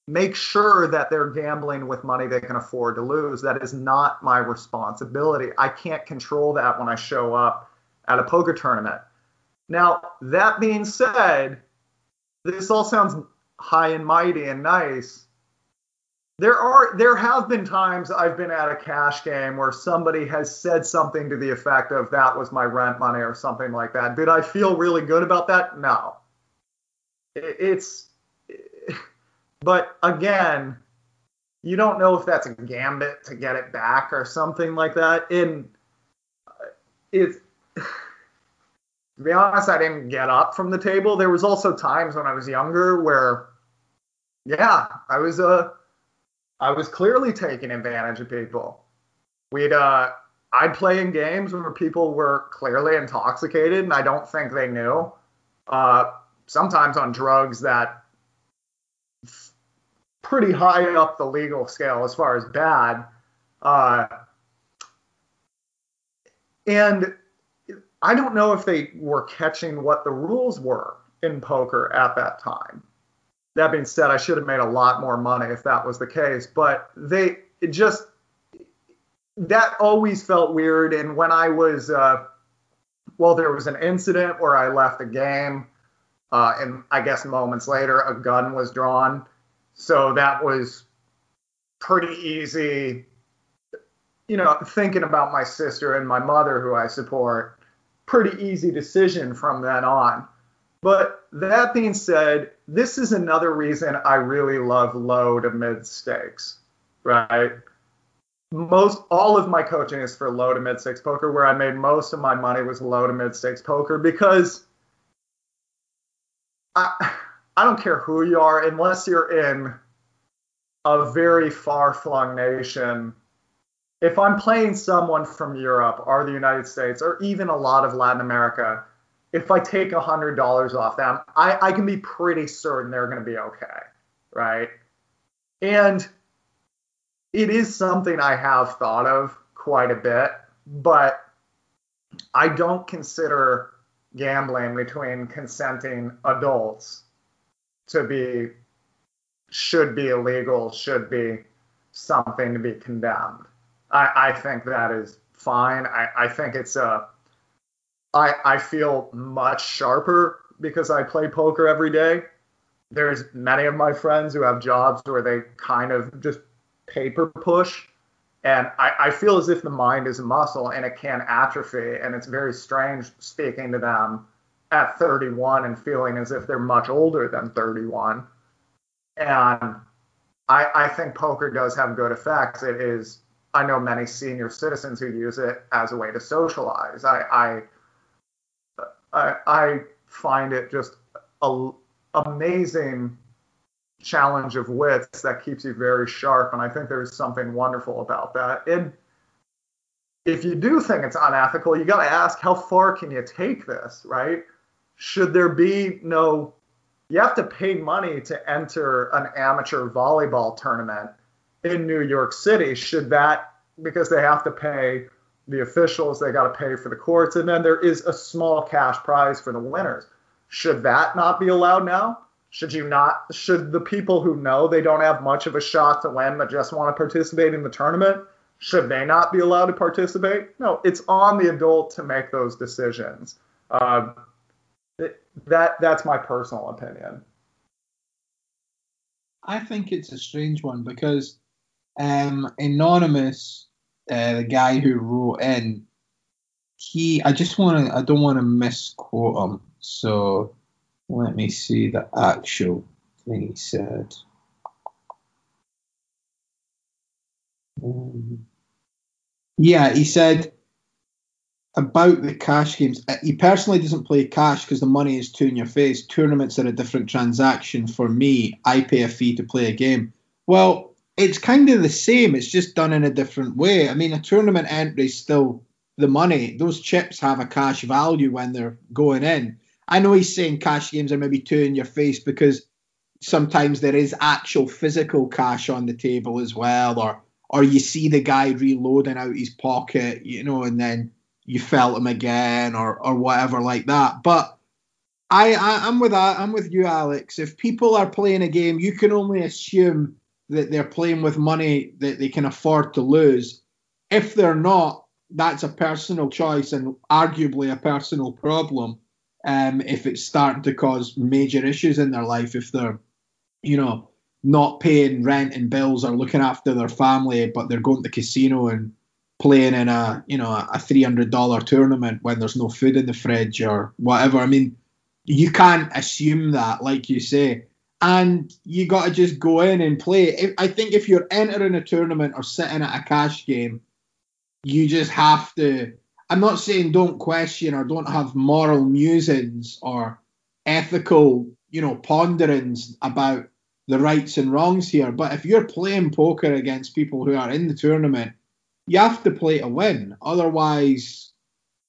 make sure that they're gambling with money they can afford to lose. That is not my responsibility. I can't control that when I show up at a poker tournament. Now, that being said, this all sounds high and mighty and nice, there are there have been times I've been at a cash game where somebody has said something to the effect of that was my rent money or something like that. Did I feel really good about that? No. It's but again, you don't know if that's a gambit to get it back or something like that. And it's to be honest, I didn't get up from the table. There was also times when I was younger where, yeah, I was uh, I was clearly taking advantage of people. We'd uh, I'd play in games where people were clearly intoxicated, and I don't think they knew. Uh, sometimes on drugs that pretty high up the legal scale as far as bad. Uh, and I don't know if they were catching what the rules were in poker at that time. That being said, I should have made a lot more money if that was the case, but they just that always felt weird. And when I was, uh, well, there was an incident where I left the game, uh, and I guess moments later a gun was drawn, so that was pretty easy. You know, thinking about my sister and my mother, who I support, pretty easy decision from then on. But that being said, this is another reason I really love low to mid stakes, right? Most all of my coaching is for low to mid stakes poker, where I made most of my money was low to mid stakes poker because I I don't care who you are, unless you're in a very far flung nation if I'm playing someone from Europe or the United States or even a lot of Latin America, if I take a hundred dollars off them, I, I can be pretty certain they're going to be okay, right? And it is something I have thought of quite a bit, but I don't consider gambling between consenting adults to be should be illegal, should be something to be condemned. I, I think that is fine. I, I think it's a. I, I feel much sharper because I play poker every day. There's many of my friends who have jobs where they kind of just paper push. And I, I feel as if the mind is a muscle and it can atrophy. And it's very strange speaking to them at 31 and feeling as if they're much older than 31. And I, I think poker does have good effects. It is I know many senior citizens who use it as a way to socialize. I I, I, I find it just a amazing challenge of wits that keeps you very sharp, and I think there's something wonderful about that. And if you do think it's unethical, you got to ask how far can you take this, right? Should there be no you have to pay money to enter an amateur volleyball tournament in New York City, should that because they have to pay the officials, they got to pay for the courts, and then there is a small cash prize for the winners. Should that not be allowed now? Should you not? Should the people who know they don't have much of a shot to win but just want to participate in the tournament, should they not be allowed to participate? No, it's on the adult to make those decisions. Uh, that that's my personal opinion. I think it's a strange one because um, Anonymous, uh, the guy who wrote in, he, I just want to, I don't want to misquote him. So let me see the actual thing he said. Um, yeah, he said about the cash games. Uh, he personally doesn't play cash because the money is too in your face. Tournaments are a different transaction. For me, I pay a fee to play a game. Well, it's kind of the same. It's just done in a different way. I mean, a tournament entry is still the money. Those chips have a cash value when they're going in. I know he's saying cash games are maybe too in your face because sometimes there is actual physical cash on the table as well, or or you see the guy reloading out his pocket, you know, and then you felt him again, or or whatever like that. But I, I I'm with I'm with you, Alex. If people are playing a game, you can only assume that they're playing with money that they can afford to lose. If they're not, that's a personal choice and arguably a personal problem. Um, if it's starting to cause major issues in their life, if they're, you know, not paying rent and bills or looking after their family, but they're going to the casino and playing in a, you know, a three hundred dollar tournament when there's no food in the fridge or whatever. I mean, you can't assume that, like you say. and you got to just go in and play. I think if you're entering a tournament or sitting at a cash game, you just have to. I'm not saying don't question or don't have moral musings or ethical, you know, ponderings about the rights and wrongs here. But if you're playing poker against people who are in the tournament, you have to play to win. Otherwise,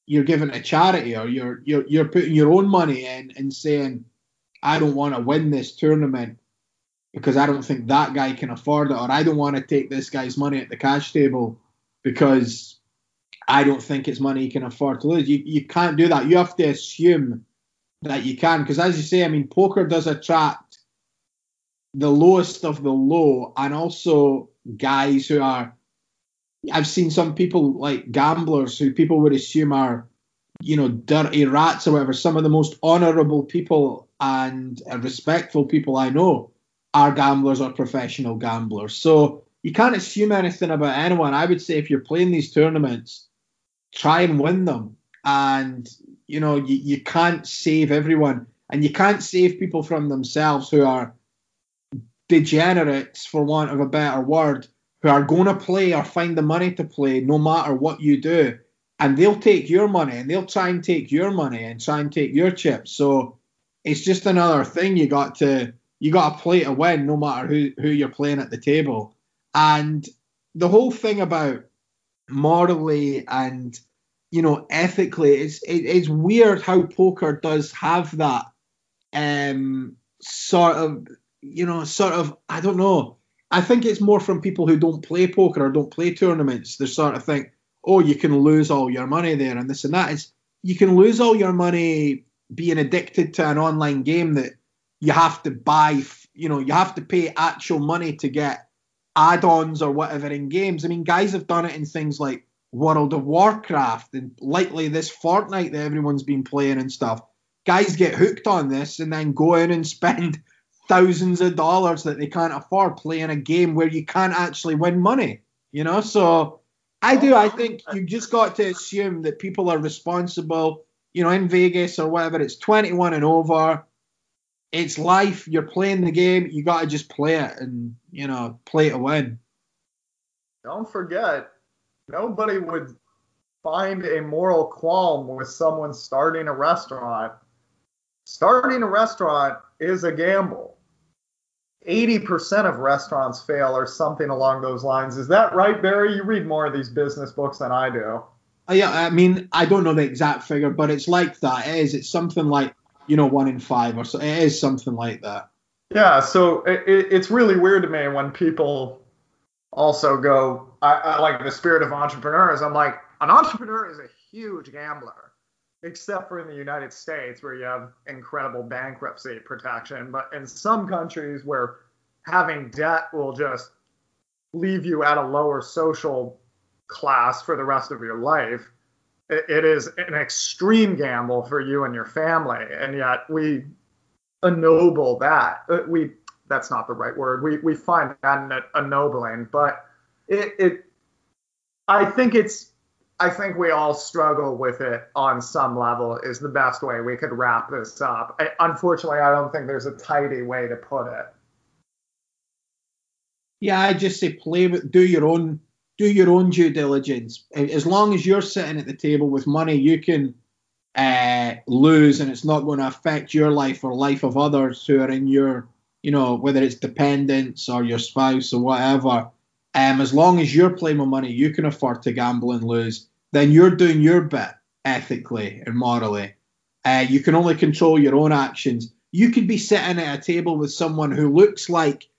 you're giving a charity or you're you're you're putting your own money in and saying, I don't want to win this tournament because I don't think that guy can afford it, or I don't want to take this guy's money at the cash table because I don't think it's money he can afford to lose. You you can't do that. You have to assume that you can because as you say, I mean, poker does attract the lowest of the low, and also guys who are. I've seen some people like gamblers who people would assume are, you know, dirty rats or whatever. Some of the most honourable people and respectful people I know are gamblers or professional gamblers. So you can't assume anything about anyone. I would say if you're playing these tournaments, try and win them. And you know, you, you can't save everyone, and you can't save people from themselves who are degenerates, for want of a better word, who are going to play or find the money to play no matter what you do. And they'll take your money and they'll try and take your money and try and take your chips. So it's just another thing you got to you got to play to win no matter who, who you're playing at the table. And the whole thing about morally and you know ethically it's it, it's weird how poker does have that um sort of you know, sort of, I don't know. I think it's more from people who don't play poker or don't play tournaments. They sort of think, oh, you can lose all your money there and this and that. Is you can lose all your money being addicted to an online game that you have to buy, you know, you have to pay actual money to get add-ons or whatever in games. I mean, guys have done it in things like World of Warcraft and lately this Fortnite that everyone's been playing and stuff. Guys get hooked on this and then go in and spend thousands of dollars that they can't afford playing a game where you can't actually win money. You know, so I do. I think you just got to assume that people are responsible. You know, in Vegas or whatever, it's 21 and over. It's life. You're playing the game. You got to just play it and, you know, play to win. Don't forget, nobody would find a moral qualm with someone starting a restaurant. Starting a restaurant is a gamble. 80% of restaurants fail or something along those lines. Is that right, Barry? You read more of these business books than I do. Uh, yeah, I mean, I don't know the exact figure, but it's like that. It is. It's something like, you know, one in five or so. It is something like that. Yeah, so it, it, it's really weird to me when people also go, I, I like the spirit of entrepreneurs. I'm like, an entrepreneur is a huge gambler except for in the United States where you have incredible bankruptcy protection. But in some countries where having debt will just leave you at a lower social class for the rest of your life, it is an extreme gamble for you and your family. And yet we ennoble that. Uh, we that's not the right word. We we find that ennobling, but it, it I think it's I think we all struggle with it on some level is the best way we could wrap this up. I, unfortunately, I don't think there's a tidy way to put it. Yeah, I just say play with do your own do your own due diligence. As long as you're sitting at the table with money, you can uh, lose, and it's not going to affect your life or life of others who are in your, you know, whether it's dependents or your spouse or whatever. Um, as long as you're playing with money, you can afford to gamble and lose then you're doing your bit ethically and morally. Uh, you can only control your own actions. You could be sitting at a table with someone who looks like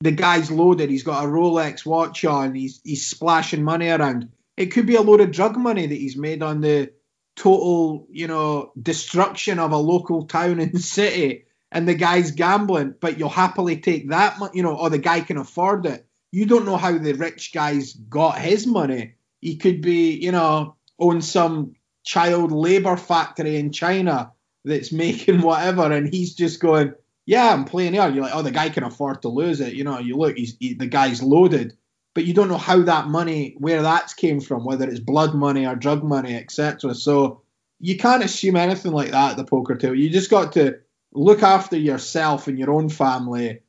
the guy's loaded. He's got a Rolex watch on. He's he's splashing money around. It could be a load of drug money that he's made on the total, you know, destruction of a local town and city. And the guy's gambling, but you'll happily take that, you know, or the guy can afford it. You don't know how the rich guy's got his money he could be, you know, own some child labor factory in China that's making whatever, and he's just going, "Yeah, I'm playing here." You're like, "Oh, the guy can afford to lose it." You know, you look, he's he, the guy's loaded, but you don't know how that money, where that's came from, whether it's blood money or drug money, etc. So you can't assume anything like that at the poker table. You just got to look after yourself and your own family,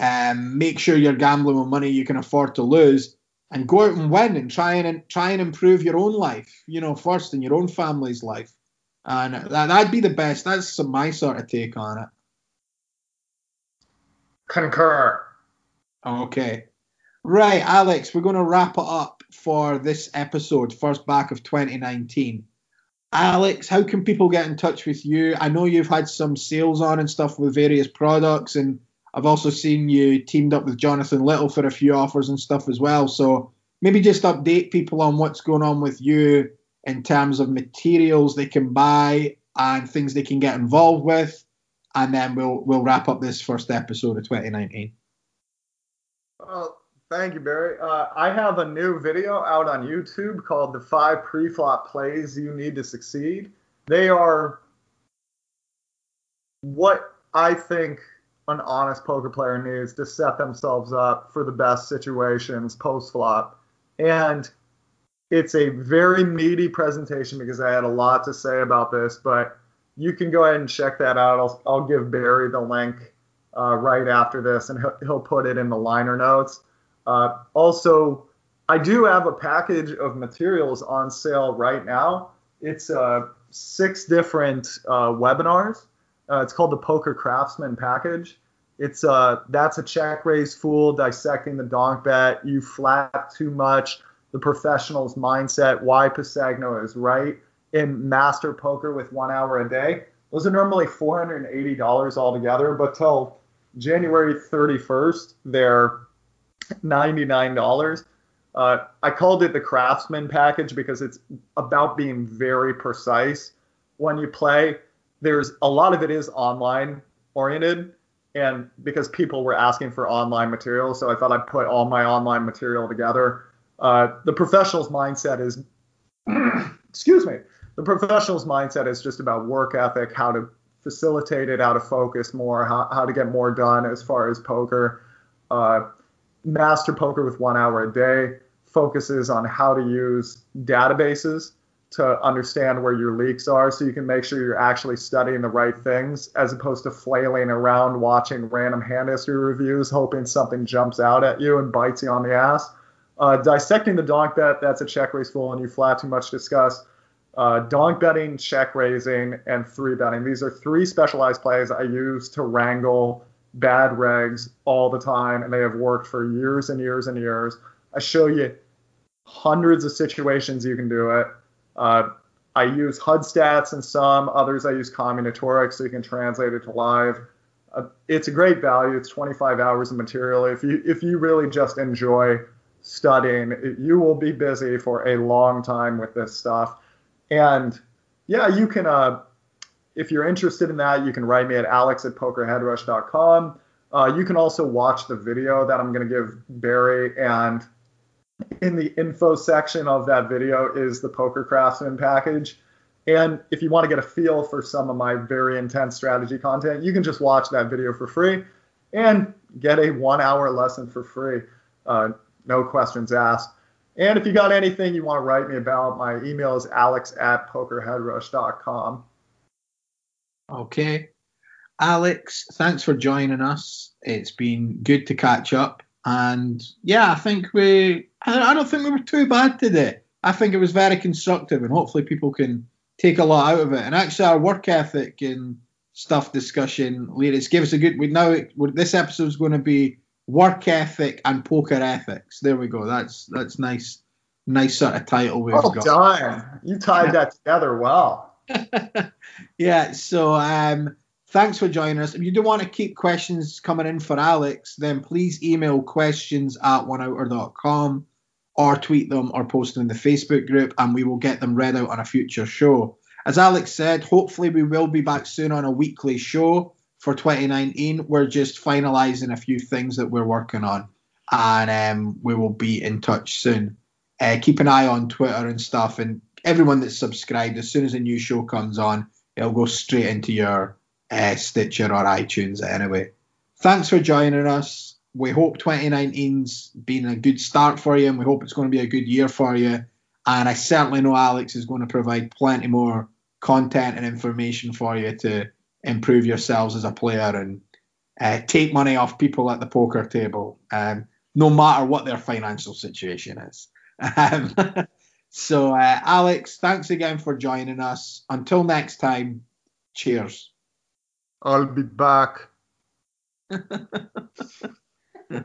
and make sure you're gambling with money you can afford to lose, and go out and win and try and try and improve your own life. You know, first in your own family's life, and that, that'd be the best. That's my sort of take on it. Concur. Okay. Right, Alex, we're going to wrap it up for this episode, first back of 2019. Alex, how can people get in touch with you? I know you've had some sales on and stuff with various products, and I've also seen you teamed up with Jonathan Little for a few offers and stuff as well. So maybe just update people on what's going on with you in terms of materials they can buy and things they can get involved with, and then we'll we'll wrap up this first episode of 2019. Well, Thank you, Barry. Uh, I have a new video out on YouTube called The Five Pre-Flop Plays You Need to Succeed. They are what I think an honest poker player needs to set themselves up for the best situations post-flop. And it's a very meaty presentation because I had a lot to say about this, but you can go ahead and check that out. I'll, I'll give Barry the link uh, right after this, and he'll, he'll put it in the liner notes. Uh, also, I do have a package of materials on sale right now. It's uh, six different uh, webinars. Uh, it's called the Poker Craftsman Package. It's uh, that's a check raise fool dissecting the donk bet. You flat too much. The professional's mindset. Why Pisagno is right. In Master Poker with one hour a day. Those are normally $480 altogether, but till January 31st, they're $99. Uh, I called it the craftsman package because it's about being very precise when you play. There's a lot of it is online oriented, and because people were asking for online material, so I thought I'd put all my online material together. Uh, the professional's mindset is, excuse me, the professional's mindset is just about work ethic, how to facilitate it, how to focus more, how, how to get more done as far as poker. Uh, Master Poker with one hour a day focuses on how to use databases to understand where your leaks are so you can make sure you're actually studying the right things as opposed to flailing around watching random hand history reviews hoping something jumps out at you and bites you on the ass. Uh, dissecting the donk bet, that's a check raise fool and you flat too much discuss. Uh, donk betting, check raising, and three betting. These are three specialized plays I use to wrangle bad regs all the time, and they have worked for years and years and years. I show you hundreds of situations you can do it. Uh, I use HUD stats and some others I use combinatorics so you can translate it to live. Uh, it's a great value. It's 25 hours of material. If you if you really just enjoy studying, you will be busy for a long time with this stuff. And yeah, you can uh, if you're interested in that, you can write me at alex at pokerheadrush.com. Uh, you can also watch the video that I'm going to give Barry, and in the info section of that video is the Poker Craftsman package. And if you want to get a feel for some of my very intense strategy content, you can just watch that video for free and get a one hour lesson for free. Uh, no questions asked. And if you got anything you want to write me about, my email is alex at pokerheadrush.com. Okay. Alex, thanks for joining us. It's been good to catch up. And yeah, I think we, I don't think we were too bad today. I think it was very constructive and hopefully people can take a lot out of it. And actually, our work ethic and stuff discussion, ladies, gave us a good, we now, this episode is going to be work ethic and poker ethics. There we go. That's, that's nice, nice sort of title we've well got. done. You tied yeah. that together well. yeah, so um, thanks for joining us. If you do want to keep questions coming in for Alex, then please email questions at oneouter.com or tweet them or post them in the Facebook group and we will get them read out on a future show. As Alex said, hopefully we will be back soon on a weekly show for 2019. We're just finalizing a few things that we're working on and um, we will be in touch soon. Uh, keep an eye on Twitter and stuff and everyone that's subscribed, as soon as a new show comes on, it'll go straight into your uh, Stitcher or iTunes anyway. Thanks for joining us. We hope 2019's been a good start for you, and we hope it's going to be a good year for you. And I certainly know Alex is going to provide plenty more content and information for you to improve yourselves as a player and uh, take money off people at the poker table, um, no matter what their financial situation is. Um, so, uh, Alex, thanks again for joining us. Until next time, cheers. I'll be back.